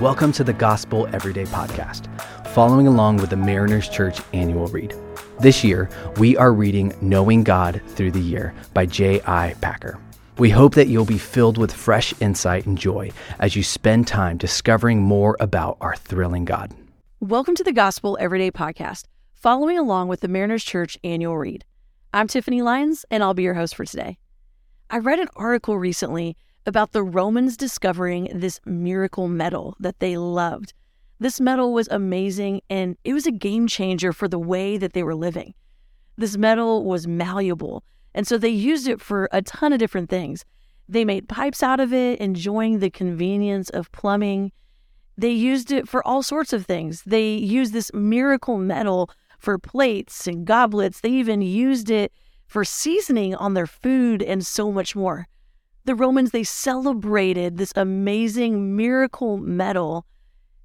Welcome to the Gospel Everyday Podcast, following along with the Mariners Church annual read. This year, we are reading Knowing God Through the Year by J.I. Packer. We hope that you'll be filled with fresh insight and joy as you spend time discovering more about our thrilling God. Welcome to the Gospel Everyday Podcast, following along with the Mariners Church annual read. I'm Tiffany Lyons, and I'll be your host for today. I read an article recently about the Romans discovering this miracle metal that they loved. This metal was amazing and it was a game changer for the way that they were living. This metal was malleable, and so they used it for a ton of different things. They made pipes out of it, enjoying the convenience of plumbing. They used it for all sorts of things. They used this miracle metal for plates and goblets. They even used it for seasoning on their food and so much more the Romans, they celebrated this amazing miracle metal.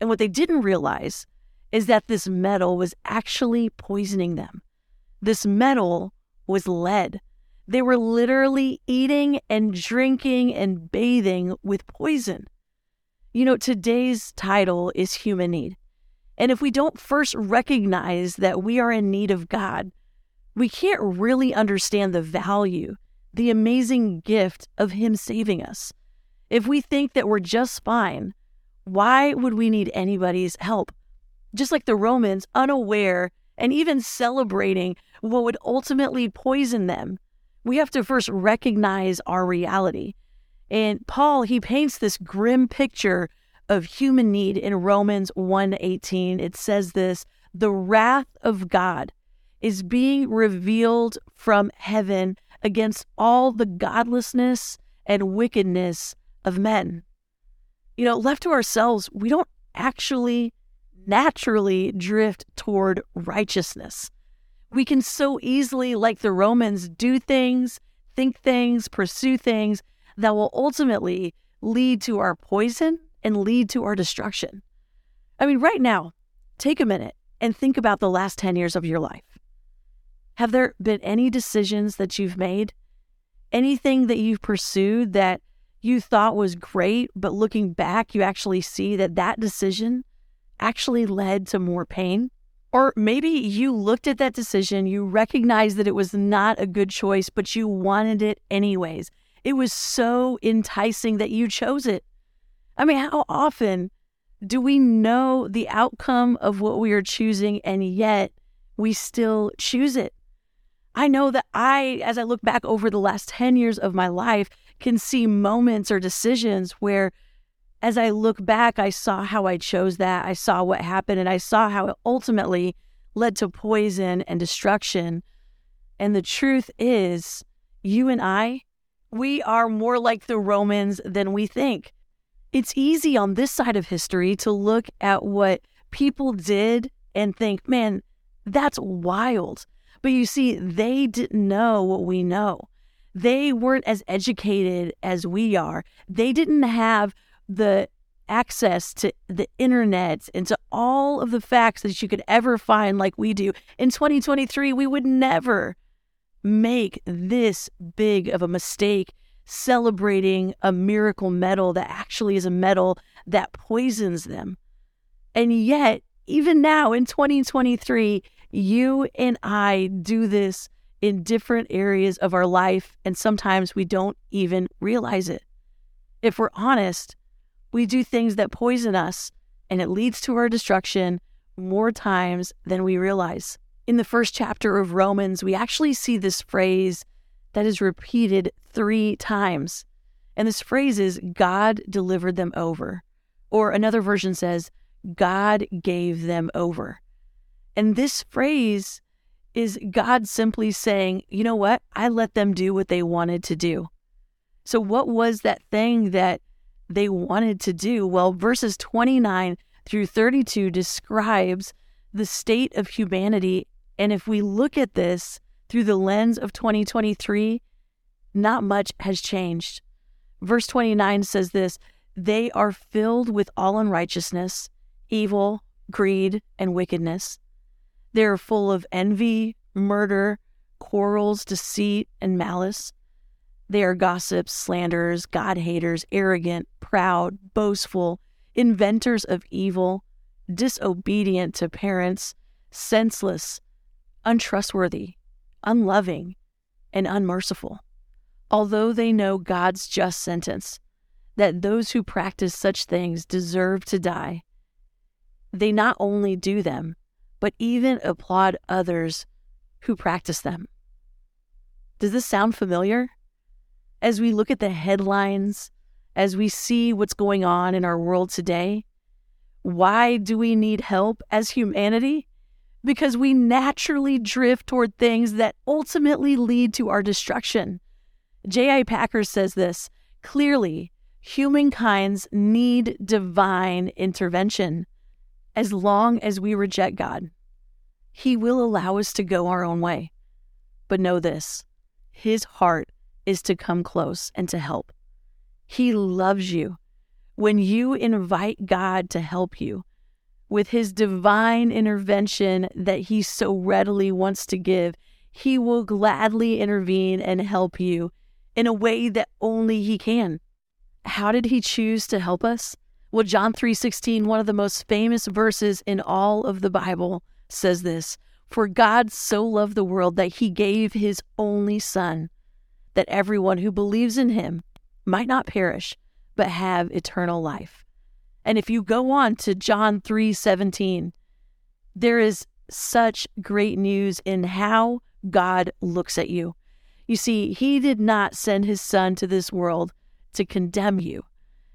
And what they didn't realize is that this metal was actually poisoning them. This metal was lead. They were literally eating and drinking and bathing with poison. You know, today's title is Human Need. And if we don't first recognize that we are in need of God, we can't really understand the value the amazing gift of Him saving us. If we think that we're just fine, why would we need anybody's help? Just like the Romans, unaware and even celebrating what would ultimately poison them, we have to first recognize our reality. And Paul, he paints this grim picture of human need in Romans 1:18. It says this, the wrath of God is being revealed from heaven against all the godlessness and wickedness of men. You know, left to ourselves, we don't actually naturally drift toward righteousness. We can so easily, like the Romans, do things, think things, pursue things that will ultimately lead to our poison and lead to our destruction. I mean, right now, take a minute and think about the last 10 years of your life. Have there been any decisions that you've made? Anything that you've pursued that you thought was great, but looking back, you actually see that that decision actually led to more pain? Or maybe you looked at that decision, you recognized that it was not a good choice, but you wanted it anyways. It was so enticing that you chose it. I mean, how often do we know the outcome of what we are choosing and yet we still choose it? I know that I, as I look back over the last 10 years of my life, can see moments or decisions where, as I look back, I saw how I chose that. I saw what happened, and I saw how it ultimately led to poison and destruction. And the truth is, you and I, we are more like the Romans than we think. It's easy on this side of history to look at what people did and think, man, that's wild. But you see, they didn't know what we know. They weren't as educated as we are. They didn't have the access to the internet and to all of the facts that you could ever find like we do. In 2023, we would never make this big of a mistake celebrating a miracle metal that actually is a metal that poisons them. And yet, even now in 2023, you and I do this in different areas of our life, and sometimes we don't even realize it. If we're honest, we do things that poison us, and it leads to our destruction more times than we realize. In the first chapter of Romans, we actually see this phrase that is repeated three times. And this phrase is God delivered them over. Or another version says, God gave them over. And this phrase is God simply saying, you know what? I let them do what they wanted to do. So, what was that thing that they wanted to do? Well, verses 29 through 32 describes the state of humanity. And if we look at this through the lens of 2023, not much has changed. Verse 29 says this They are filled with all unrighteousness, evil, greed, and wickedness. They are full of envy, murder, quarrels, deceit, and malice. They are gossips, slanderers, God haters, arrogant, proud, boastful, inventors of evil, disobedient to parents, senseless, untrustworthy, unloving, and unmerciful. Although they know God's just sentence, that those who practice such things deserve to die, they not only do them, but even applaud others who practice them. Does this sound familiar? As we look at the headlines, as we see what's going on in our world today, why do we need help as humanity? Because we naturally drift toward things that ultimately lead to our destruction. J.I. Packer says this clearly humankind's need divine intervention as long as we reject God. He will allow us to go our own way. But know this His heart is to come close and to help. He loves you. When you invite God to help you with His divine intervention that He so readily wants to give, He will gladly intervene and help you in a way that only He can. How did He choose to help us? Well, John 3:16, one of the most famous verses in all of the Bible, says this, "For God so loved the world that he gave his only son, that everyone who believes in him might not perish, but have eternal life." And if you go on to John 3:17, there is such great news in how God looks at you. You see, he did not send his son to this world to condemn you,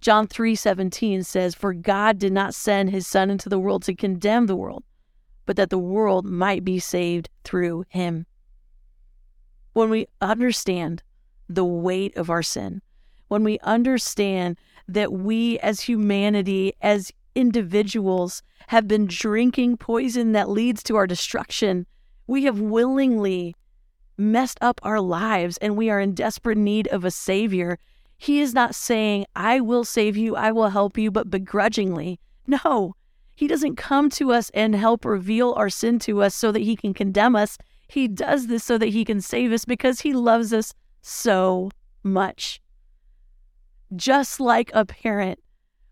John 3:17 says, "For God did not send his son into the world to condemn the world, but that the world might be saved through him." When we understand the weight of our sin, when we understand that we as humanity, as individuals, have been drinking poison that leads to our destruction, we have willingly messed up our lives and we are in desperate need of a savior he is not saying, I will save you, I will help you, but begrudgingly. No, He doesn't come to us and help reveal our sin to us so that He can condemn us. He does this so that He can save us because He loves us so much. Just like a parent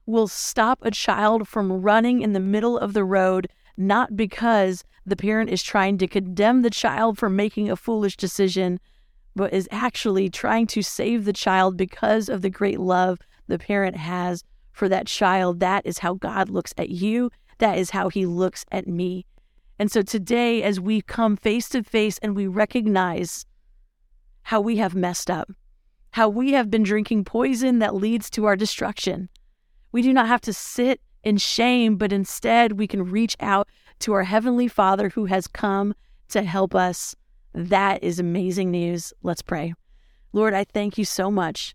will stop a child from running in the middle of the road, not because the parent is trying to condemn the child for making a foolish decision, but is actually trying to save the child because of the great love the parent has for that child. That is how God looks at you. That is how he looks at me. And so today, as we come face to face and we recognize how we have messed up, how we have been drinking poison that leads to our destruction, we do not have to sit in shame, but instead we can reach out to our Heavenly Father who has come to help us that is amazing news. Let's pray. Lord, I thank you so much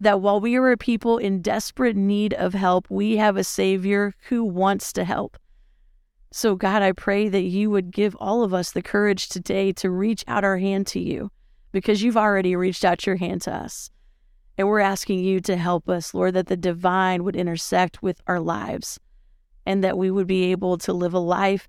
that while we are a people in desperate need of help, we have a Savior who wants to help. So, God, I pray that you would give all of us the courage today to reach out our hand to you because you've already reached out your hand to us. And we're asking you to help us, Lord, that the divine would intersect with our lives and that we would be able to live a life